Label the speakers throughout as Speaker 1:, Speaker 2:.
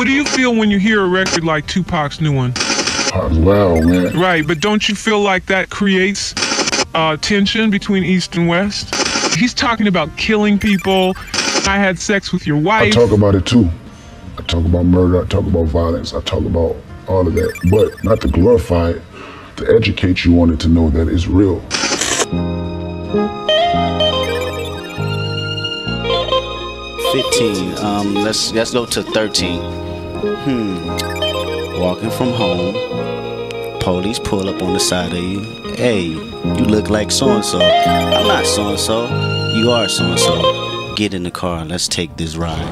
Speaker 1: What do you feel when you hear a record like Tupac's new one?
Speaker 2: As well, man.
Speaker 1: Right, but don't you feel like that creates uh, tension between East and West? He's talking about killing people. I had sex with your wife.
Speaker 2: I talk about it too. I talk about murder. I talk about violence. I talk about all of that, but not to glorify it, to educate you on it, to know that it's real.
Speaker 3: Fifteen. Um, let's let's go to thirteen. Hmm. Walking from home. Police pull up on the side of you. Hey, you look like so and so. I'm not so and so. You are so and so. Get in the car. Let's take this ride.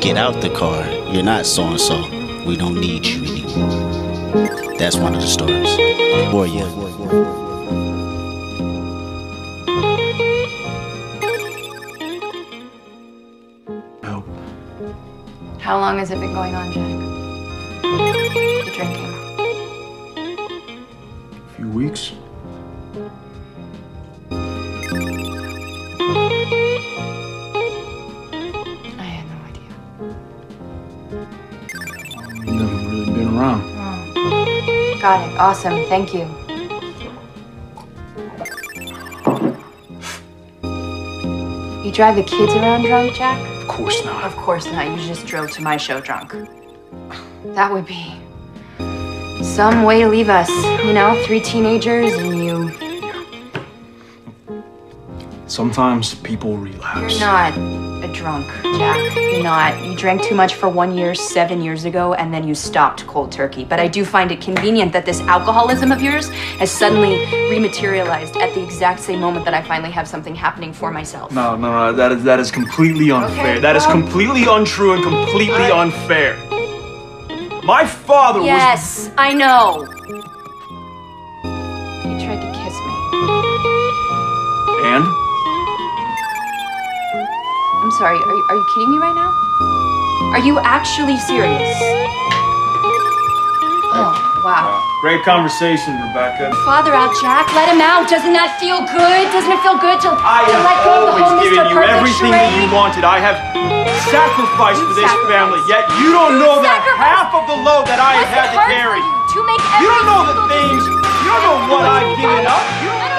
Speaker 3: Get out the car. You're not so and so. We don't need you anymore. That's one of the stories. Or yeah.
Speaker 4: How long has it been going on, Jack? The drinking.
Speaker 5: A few weeks.
Speaker 4: I had no idea.
Speaker 5: You've never really been around.
Speaker 4: Oh. Got it. Awesome. Thank you. You drive the kids around drunk, Jack?
Speaker 5: Of course not.
Speaker 4: Of course not. You just drove to my show drunk. That would be some way to leave us. You know, three teenagers and you.
Speaker 5: Sometimes people relapse.
Speaker 4: You're not a drunk, Jack. You're not. You drank too much for one year, seven years ago, and then you stopped cold turkey. But I do find it convenient that this alcoholism of yours has suddenly rematerialized at the exact same moment that I finally have something happening for myself.
Speaker 5: No, no, no. That is that is completely unfair.
Speaker 4: Okay,
Speaker 5: that is
Speaker 4: well-
Speaker 5: completely untrue and completely
Speaker 4: Alright.
Speaker 5: unfair. My father was.
Speaker 4: Yes, I know. You tried to kiss me.
Speaker 5: And
Speaker 4: I'm sorry, are, you- are you kidding me right now? Are you actually serious? Oh, wow.
Speaker 5: Uh, great conversation, Rebecca.
Speaker 4: Father out, Jack. Let him out. Doesn't that feel good? Doesn't it feel good to,
Speaker 5: I
Speaker 4: to let go of the whole Mr.
Speaker 5: given you
Speaker 4: Perfect
Speaker 5: everything that you wanted. I have sacrificed
Speaker 4: You
Speaker 5: for this
Speaker 4: sacrificed.
Speaker 5: family, yet you don't
Speaker 4: You
Speaker 5: know the
Speaker 4: sacrificed.
Speaker 5: half of the load that I have had to carry.
Speaker 4: you to
Speaker 5: You don't know the things. You don't know what I've given up. You don't